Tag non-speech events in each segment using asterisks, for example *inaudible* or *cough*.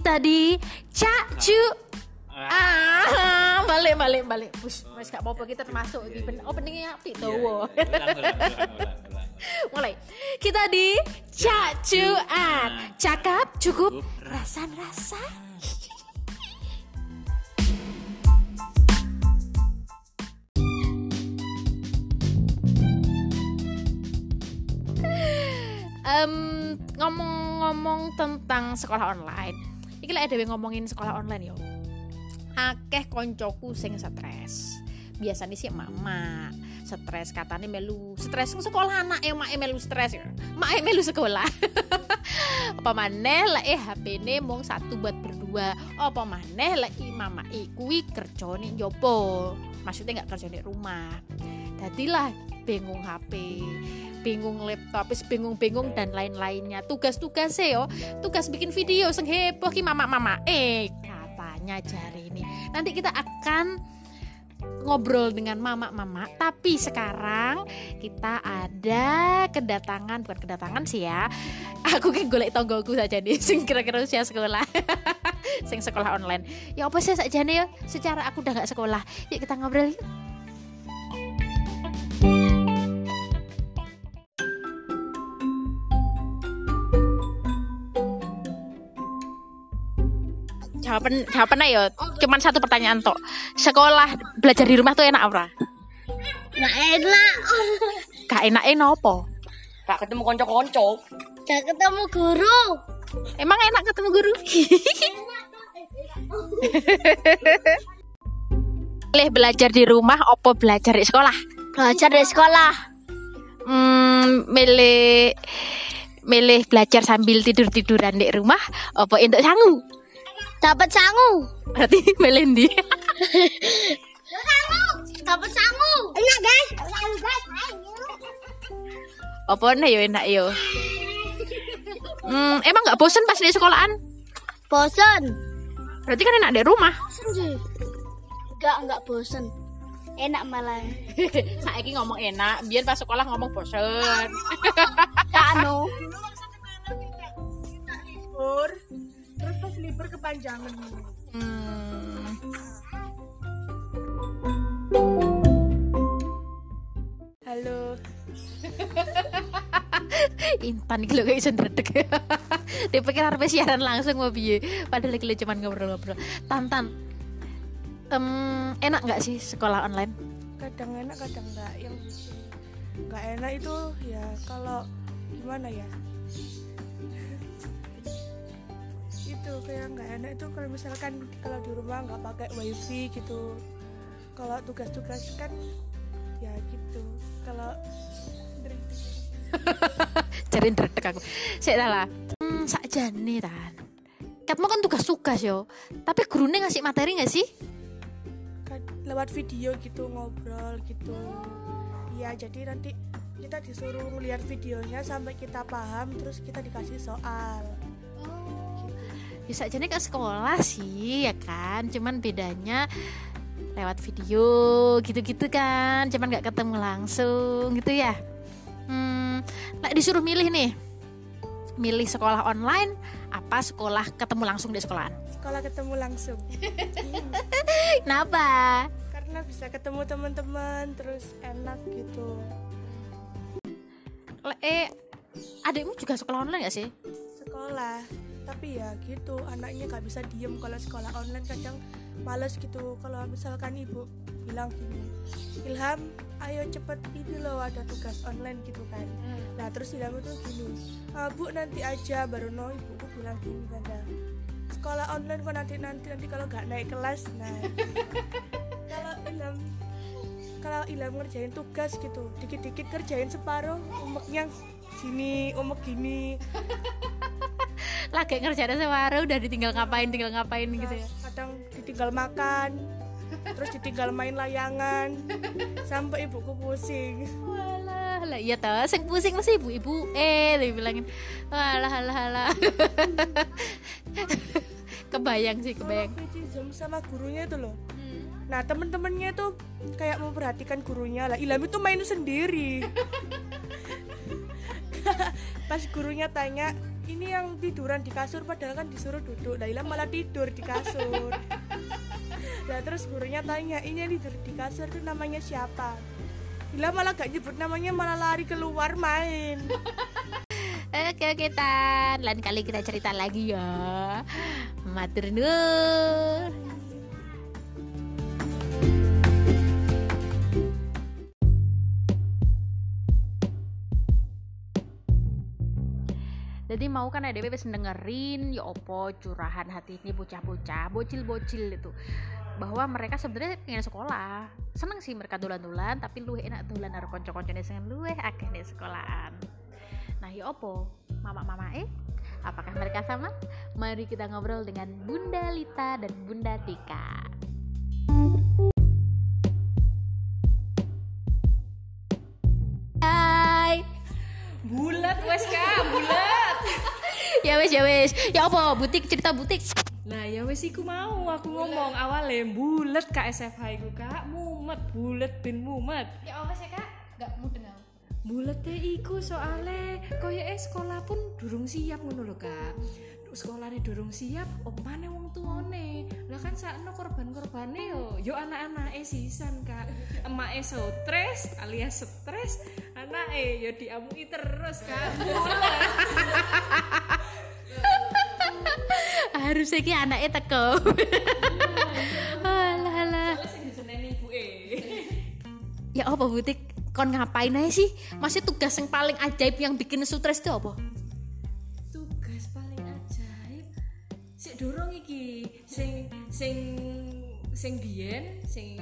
kita di Cacu Ah, balik balik balik. Bus, mas gak apa-apa kita termasuk di pen- openingnya api tuh. Ulang, ulang, ulang, ulang, ulang. Mulai. Kita di Cacuan. Cakap cukup rasan-rasan. *laughs* Em, ngomong-ngomong tentang sekolah online. Iki lek dhewe ngomongin sekolah online yo. Akeh koncoku sing stres. Biasanya sih mama stres katanya melu stres sekolah anak ya mak melu stres mak melu sekolah. *laughs* Apa maneh lah eh HP ne mong satu buat berdua? Apa maneh lah mama ikui kerja nih jopo maksudnya nggak kerja di rumah jadilah bingung HP bingung laptop bingung-bingung dan lain-lainnya. Tugas-tugas yo. Tugas bikin video sing heboh ki mama-mama eh katanya jari ini. Nanti kita akan ngobrol dengan mama-mama tapi sekarang kita ada kedatangan bukan kedatangan sih ya. Aku kan golek tonggoku saja nih *laughs* sing kira-kira usia sekolah. *laughs* Sing sekolah online. Ya apa sih saja nih ya secara aku udah gak sekolah. Yuk kita ngobrol yuk jawaban jawabannya ya cuman satu pertanyaan tok sekolah belajar di rumah tuh enak apa Nggak enak. gak enak enak apa Gak ketemu konco-konco. Gak ketemu guru. emang enak ketemu guru Pilih belajar di rumah opo belajar di sekolah Belajar di sekolah. hmm, milih milih belajar sambil tidur tiduran di rumah opo untuk sangu Dapat sangu. berarti *laughs* milih di Sangu. Dapat sangu. Enak guys. Sangu guys. opo nih yo enak yo hmm, emang nggak bosen pas di sekolahan Bosen. berarti kan enak di rumah Bosen sih. Enggak, enggak bosen. Enak malah. *laughs* Saiki ngomong enak, biar pas sekolah ngomong bosen. Kano. *laughs* Libur kepanjangan. Hmm. Halo. *laughs* Intan lho kayak iso ndredeg. *laughs* Dia pikir harus siaran langsung mau piye, padahal lho cuman ngobrol-ngobrol. Tantan. Em, enak nggak sih sekolah online? Kadang enak, kadang enggak. Yang enggak enak itu ya kalau gimana ya? Itu kayak nggak enak itu kalau misalkan kalau di rumah nggak pakai wifi gitu kalau tugas-tugas kan ya gitu kalau *laughs* Cari ndredeg aku. Sik salah. Hmm, sakjane tan. Katmu kan tugas-tugas yo. Tapi gurunya ngasih materi nggak sih? kan lewat video gitu ngobrol gitu iya jadi nanti kita disuruh ngeliat videonya sampai kita paham terus kita dikasih soal. Ya sakjane ke sekolah sih ya kan. Cuman bedanya lewat video gitu-gitu kan. Cuman nggak ketemu langsung gitu ya. Hmm, lah disuruh milih nih. Milih sekolah online apa sekolah ketemu langsung di sekolahan? sekolah ketemu langsung *laughs* Kenapa? karena bisa ketemu teman-teman terus enak gitu Le- Eh, adikmu juga sekolah online gak sih? sekolah tapi ya gitu anaknya nggak bisa diem kalau sekolah online kadang males gitu. Kalau misalkan ibu bilang gini Ilham ayo cepet ini loh ada tugas online gitu kan. Nah terus Ilham itu gini "Ah, bu nanti aja baru no ibuku bilang gini tanda sekolah online kok nanti nanti nanti kalau nggak naik kelas nah. *laughs* Kalau Ilham kalau Ilham ngerjain tugas gitu dikit-dikit kerjain separuh umeknya sini umek gini *laughs* Lagi ngerjain sewaru udah ditinggal ngapain, tinggal ngapain gitu ya. kadang ditinggal makan terus ditinggal main layangan sampai ibuku pusing Walah, lah iya toh, sing pusing mesti ibu-ibu eh dia bilangin. Walah, alah, alah. kebayang sih, kebayang. Zoom sama gurunya itu loh nah temen-temennya tuh kayak memperhatikan gurunya lah Ilham itu main sendiri *laughs* pas gurunya tanya ini yang tiduran di kasur padahal kan disuruh duduk. Ilham malah tidur di kasur. Nah terus gurunya tanya ini yang tidur di kasur itu namanya siapa? Ilham malah gak nyebut namanya malah lari keluar main. Oke oke Tan. Lain kali kita cerita lagi ya. Matur Jadi mau kan ada wis dengerin ya opo curahan hati ini bocah-bocah, bocil-bocil itu bahwa mereka sebenarnya pengen sekolah seneng sih mereka dolan-dolan tapi luwih enak dolan karo kanca-kancane sing luwih akeh di sekolahan Nah, ya opo? Mama-mama eh? Apakah mereka sama? Mari kita ngobrol dengan Bunda Lita dan Bunda Tika. Hai. bulat wes kak bulat wes ya wes. Ya opo? Butik cerita butik. nah ya wes iku mau aku ngomong awalnya bulat kak SFH iku kak mumet bulat bin mumet Ya opo sih kak? Gak mudeng aku. bulat teh iku soalnya koyo eh sekolah pun durung siap ngono lho kak sekolahnya durung siap opane wong tuane lah kan sakno korban-korbane yo yo anak-anak sisan kak emak stres alias stres anak yo diamui terus kak Harusnya ki anaknya teko. *laughs* alah alah. eh Ya apa butik? Kon ngapain aja sih? Masih tugas yang paling ajaib yang bikin stres itu apa? tugas paling ajaib sik dorong iki sing sing sing biyen sing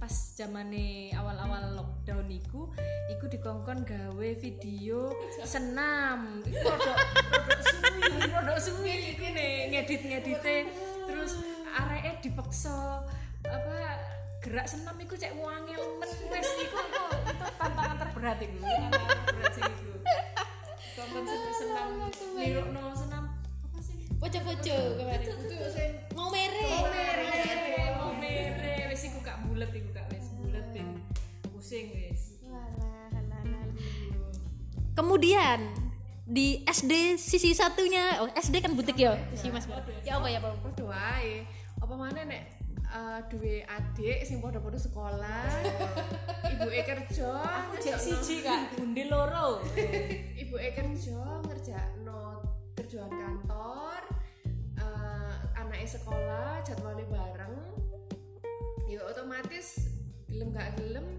pas zamane awal-awal lockdown iku iku dikongkon gawe video senam. Iku rodok rodok suwi rodok suwi iki nih ngedit ngedite terus areke dipaksa apa gerak senam iku cek wangel men wes iku. Iku itu tantangan terberat iku tantangan terberat iku. Tonton senam senam Poco-poco kemarin. itu Mau mere. mau mere mau mere wis iku kak bulet iku kak wis bulet ben. Pusing wis. Kemudian di SD sisi satunya, oh SD kan butik ya, sisi Mas. Ya? Apa ya, Bang? padha wae apa mana nek eh, duwe adik sing padha-padha sekolah *laughs* ibuke kerja cek siji kak. Bundi loro. *laughs* Ibuke kerja ngerjakno kerjaan kantor sekolah jadwalnya bareng ya otomatis gelem gak gelem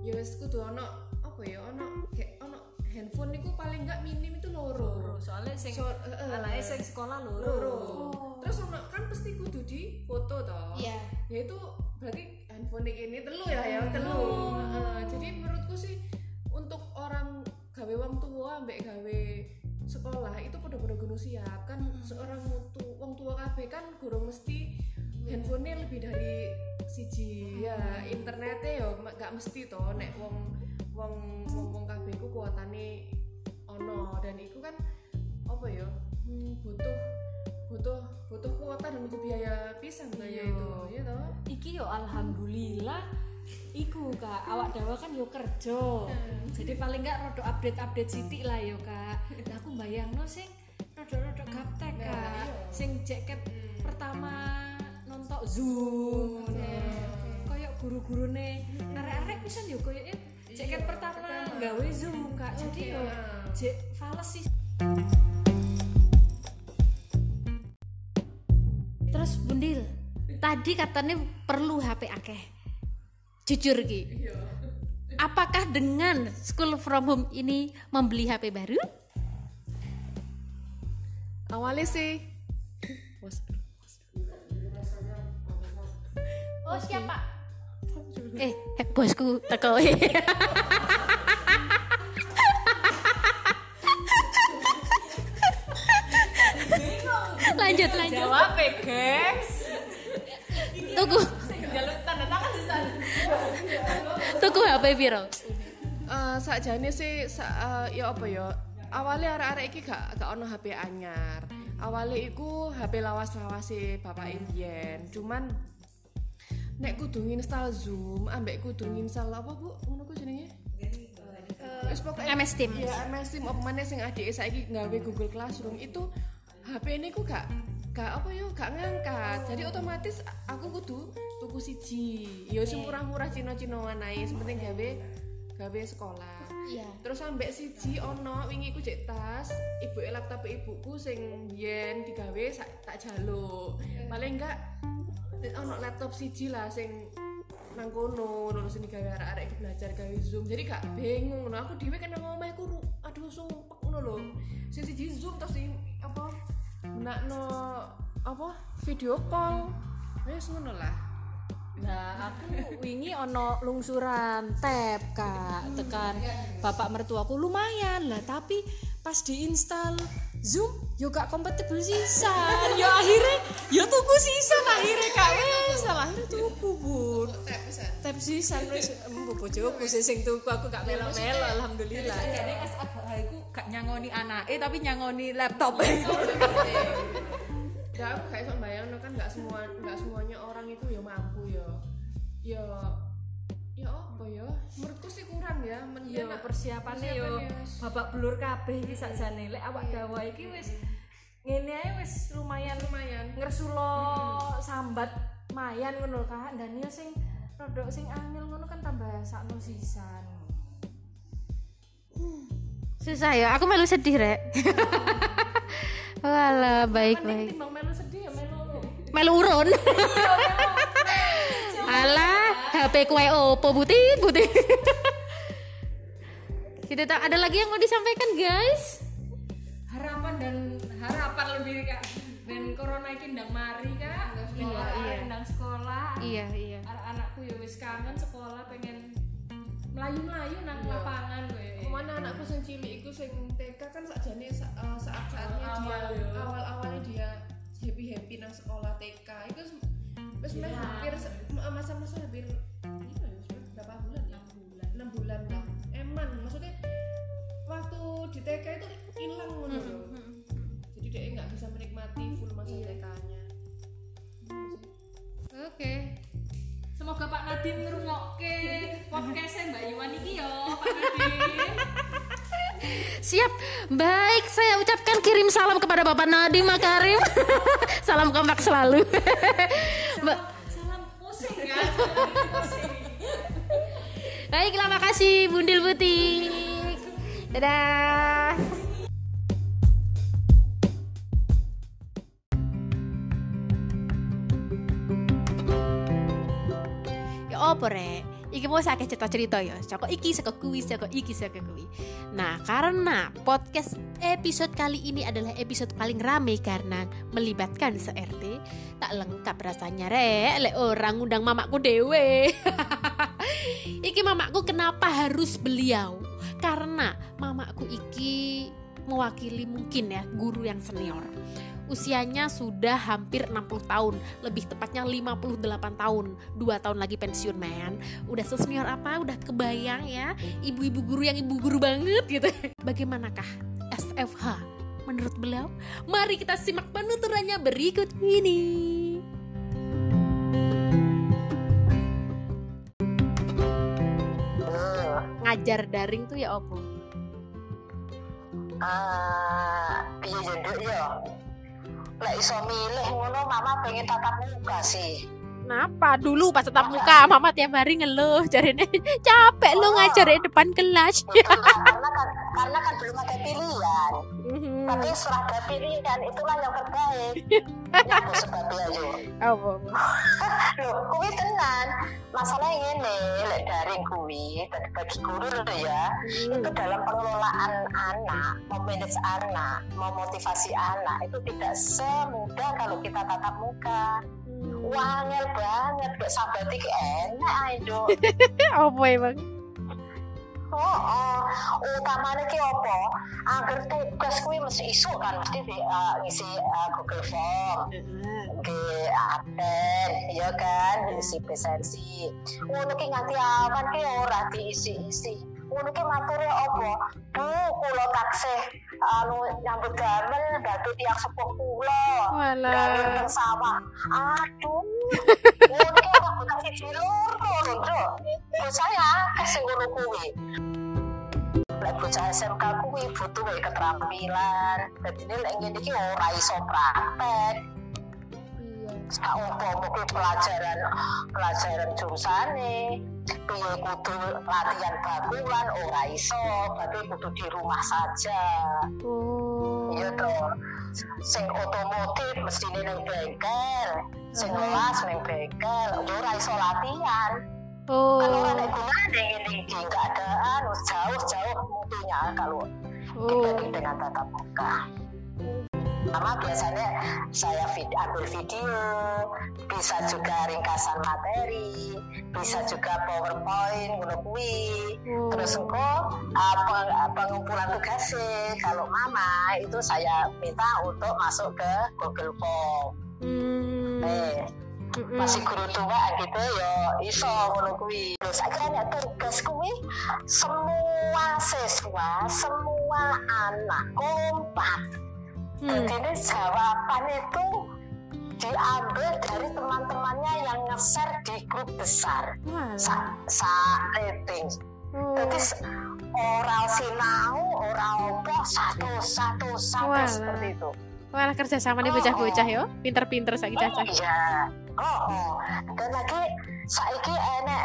ya wis kudu ono apa ya ono kayak ono handphone niku paling gak minim itu loro. Soalnya sing So- anaknya sing sekolah loro. Loro. Terus ono kan pasti kudu di foto toh Iya. ya itu berarti handphone ini telu ya ya telu. Heeh, jadi menurutku sih untuk orang gawe wong tua ambek gawe sekolah itu pada-pada kudu siap. Kan seorang mutu wong tua kabeh kan gurung mesti handphonenya lebih dari siji. Ya internetnya ya gak mesti toh nek wong wong wong wong kabeh ku kuotane ono. Dan iku kan apa ya hmm, butuh butuh butuh kuota dan butuh biaya pisan lah ya itu. Ya toh? Iki yo alhamdulillah iku kak awak dawa kan yo kerja. Jadi paling nggak rodo update update sitik lah yo kak. Nah aku bayang no sing rodo rodo gaptek kak. sing jaket pertama nonton zoom koyok guru gurune arek-arek pisan yo koyok jaket pertama gawe zoom kak. Jadi yo jek fales sih. Terus Bundil, tadi katanya perlu HP akeh. Jujur Ki. Apakah dengan school from home ini membeli HP baru? Awalnya sih. Oh, siapa? Eh, eh, bosku teko. lanjut lanjut. Jawab guys. Tuku. Jalur tanda tangan sih tuku HP piro? Eh sakjane sih sa, eh, ya apa ya awalnya arek-arek iki gak gak ono HP anyar. Awalnya iku HP lawas-lawas sih bapak Indian cuman nek kudu install Zoom ambek kudu install apa Bu? Ngono ku jenenge? Wis pokoknya MS Teams. ya MS Teams apa mana sing adik saiki nggawe Google Classroom. Itu HP ini ku gak gak apa yo gak ngangkat. Jadi otomatis aku kudu tuku siji. Yo sing murah-murah Cino-cinoan ae sing penting gawe gawe sekolah Iya. terus sampai siji ono wingi ku cek tas ibu laptop ibuku sing biyen digawe tak jaluk. Paling enggak ono laptop siji lah sing nang kono lulus ini gawe arek-arek iki belajar gawe zoom. Jadi gak bingung no. Aku dhewe nang omahku aduh sumpek ngono lho. Sing siji zoom terus sing apa menakno apa video call. Wis ngono lah Nah, aku wingi ono lungsuran tab kak tekan bapak mertuaku. Lumayan lah tapi pas diinstal Zoom yo gak kompatibel sisan yo akhirnya yo tuku sisan akhirnya kak. Wes akhirnya tuku bun tab sisan wes. Embo bojoku sih sing tuku aku gak melo-melo alhamdulillah. Jadi SFH aku gak nyangoni anak eh tapi nyangoni laptop *laughs* ya aku kayak sok bayang kan nggak semua nggak semuanya orang itu ya mampu ya. Ya ya apa ya? Menurutku sih kurang ya men yo ya, persiapannya yo babak belur kabeh iki sakjane. Lek awak dawa iki wis ngene ae wis lumayan lumayan. ngersulo sambat mayan ngono kak. Dan ya sing rodok sing angel ngono kan tambah sakno sisan. Susah ya, aku melu sedih, Rek. *laughs* Walah, baik baik. timbang melu sedih ya melu Melu urun. *laughs* Alah, HP kue opo butik butik. Kita *laughs* tak ada lagi yang mau disampaikan, guys. harapan dan harapan lebih kak ben corona iki ndang mari kak sekolah iya. ndang sekolah Iya, iya. anak-anakku ya wis kangen sekolah pengen melayu-melayu nang lapangan gue mana anakku sing cilik iku sing TK kan sakjane sa- eh, saat-saatnya dia Awal-awal ya. awal-awalnya dia happy happy nang sekolah TK itu s- wis meh hampir masa-masa hampir iya ya, berapa bulan ya? Enam bulan. Lah. Eman maksudnya waktu di TK itu hilang ngono loh jadi dia nggak bisa menikmati full masa TK-nya Oke. semoga Pak Nadiem ngrungokke podcastnya Mbak Iwan iki yo Pak Nadiem Siap. Baik, saya ucapkan kirim salam kepada Bapak Nadiem Makarim. *laughs* salam kompak selalu. *laughs* Mbak salam pusing ya Baiklah, makasih Bundil Butik. Dadah. Ya opo rek? Iki mau sakit cerita-cerita ya. Saka iki saka kuwi saka iki saka kuwi. Nah, karena podcast episode kali ini adalah episode paling rame karena melibatkan se-RT, tak lengkap rasanya rek lek orang undang mamaku dewe. *laughs* iki mamaku kenapa harus beliau? Karena mamaku iki mewakili mungkin ya guru yang senior. Usianya sudah hampir 60 tahun, lebih tepatnya 58 tahun. Dua tahun lagi pensiun, man. Udah sesenior apa? Udah kebayang ya, ibu-ibu guru yang ibu guru banget gitu. *laughs* Bagaimanakah SFH menurut beliau? Mari kita simak penuturannya berikut ini. Ngajar daring tuh ya opo? Ah, piye yo nduk yo. Lek iso milih ngono mama pengen tatap muka sih. Kenapa dulu pas tetap muka mama tiap hari ngeluh jarine *laughs* capek lu ngajar di depan kelas. Karena kan belum ada pilihan. Mhm. Tapi setelah ada pilihan itulah yang terbaik. Nyapa sebabnya yo. Apa? *laughs* Loh, kuwi tenan. Masalahnya ini lek daring kuwi bagi bagi guru lho ya. Itu dalam pengelolaan anak, memanage anak, memotivasi anak itu tidak semudah kalau kita tatap muka. Wangel banget, gak sabatik enak ayo. *laughs* Apa emang? Oh. utamanya ki apa? Agar tugas kuwi mesti isu kan mesti di, uh, ngisi uh, Google Form. Oke, admin, ya kan, isi presensi. Ngono ki nganti awan ki ora diisi-isi. Ngono ki mature apa? Bu, kula taksih anu nyambut damel batu tiang sepuh kula. Dari sawah. Aduh. Ngono *laughs* bukan siji loro, Cuk. Terus saya kasih ngono kuwi. Lek bocah SMK kuwi butuh keterampilan jadi ini lek ngene iki ora iso praktek mungkin pelajaran pelajaran jurusane piye kudu latihan bakulan ora iso berarti kudu di rumah saja. Oh. Iya toh. Sing otomotif mesti ning bengkel sing kelas ning bengkel yo ora iso latihan. Oh. kan ora ada gunanya ini nggak ada anu jauh-jauh mutunya kalau oh. dibanding dengan tatap muka Pertama biasanya saya vid ambil video, bisa juga ringkasan materi, bisa juga powerpoint, ngono kuwi. Terus engko apa pengumpulan tugas sih kalau mama itu saya minta untuk masuk ke Google Form. Hmm. Eh, Mm-mm. masih guru tua gitu yo iso ngono kuwi terus akhirnya tugas kuwi semua siswa semua anak kompak Hmm. jadi ini jawaban itu diambil dari teman-temannya yang nge-share di grup besar Walah. sa, sa rating Oh. jadi oral sinau oral opo satu satu satu Walah. seperti itu Walah kerja sama nih bocah-bocah yo. Pinter-pinter saiki cacah. Iya. Oh, oh. Dan lagi saiki enek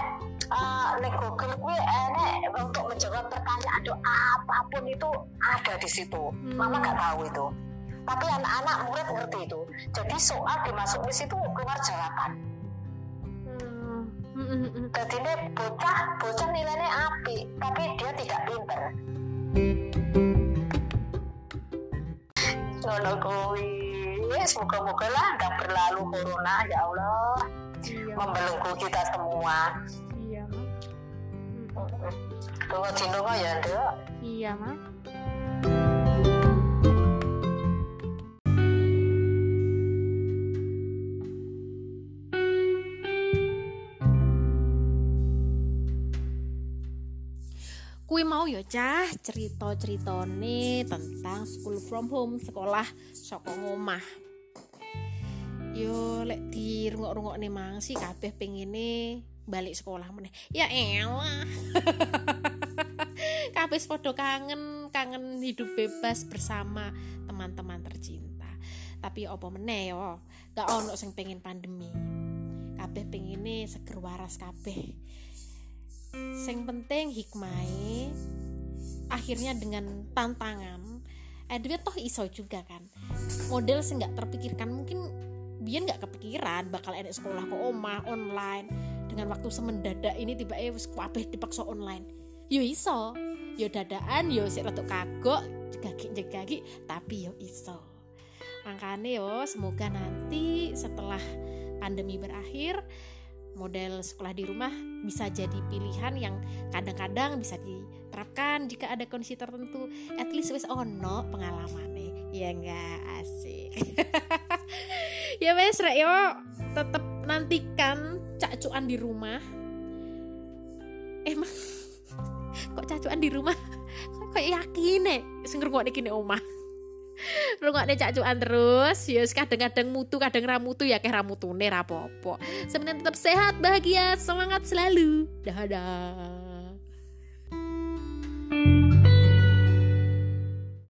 uh, nek Google kuwi enek untuk menjawab pertanyaan do apa pun itu ada di situ. Mama nggak tahu itu. Tapi anak-anak murid ngerti itu. Jadi soal dimasuk di situ keluar jawaban. Hmm. Mm, mm, mm. Jadi ini bocah bocah nilainya api, tapi dia tidak pinter. Ngono kuwi. Semoga-moga lah nggak berlalu corona ya Allah. Iya. membelenggu kita semua. Iya, Ma. Tunggu dinungo ya, Nduk. Iya, Ma. Kui mau ya cah cerita-ceritane tentang school from home, sekolah saka ngomah. Yo lek di rungok-rungokne mang sih kabeh pengine balik sekolah meneh. Ya elah. *laughs* kabeh padha kangen, kangen hidup bebas bersama teman-teman tercinta. Tapi apa meneh yo, gak ono sing pengen pandemi. Kabeh pengine seger waras kabeh. Sing penting hikmahe. Akhirnya dengan tantangan Edwin toh iso juga kan. Model sing nggak terpikirkan mungkin biar nggak kepikiran bakal ada sekolah ke omah online. Dengan waktu semendadak ini tiba eh wis dipaksa online. Yo iso. Yo dadaan yo sik rada kagok jegagi jegagi tapi yo iso. Makanya yo semoga nanti setelah pandemi berakhir model sekolah di rumah bisa jadi pilihan yang kadang-kadang bisa diterapkan jika ada kondisi tertentu. At least wis ono pengalamannya *laughs* ya enggak asik. Ya wes rek yo tetap nantikan cacuan di rumah. Emang *laughs* kok cacuan di rumah? Kok yakin nih sing ngrungokne kene omah rungokne cacuan terus ya kadang-kadang mutu kadang ramutu ya kayak ramutune rapopo sebenarnya tetap sehat bahagia semangat selalu. Dadah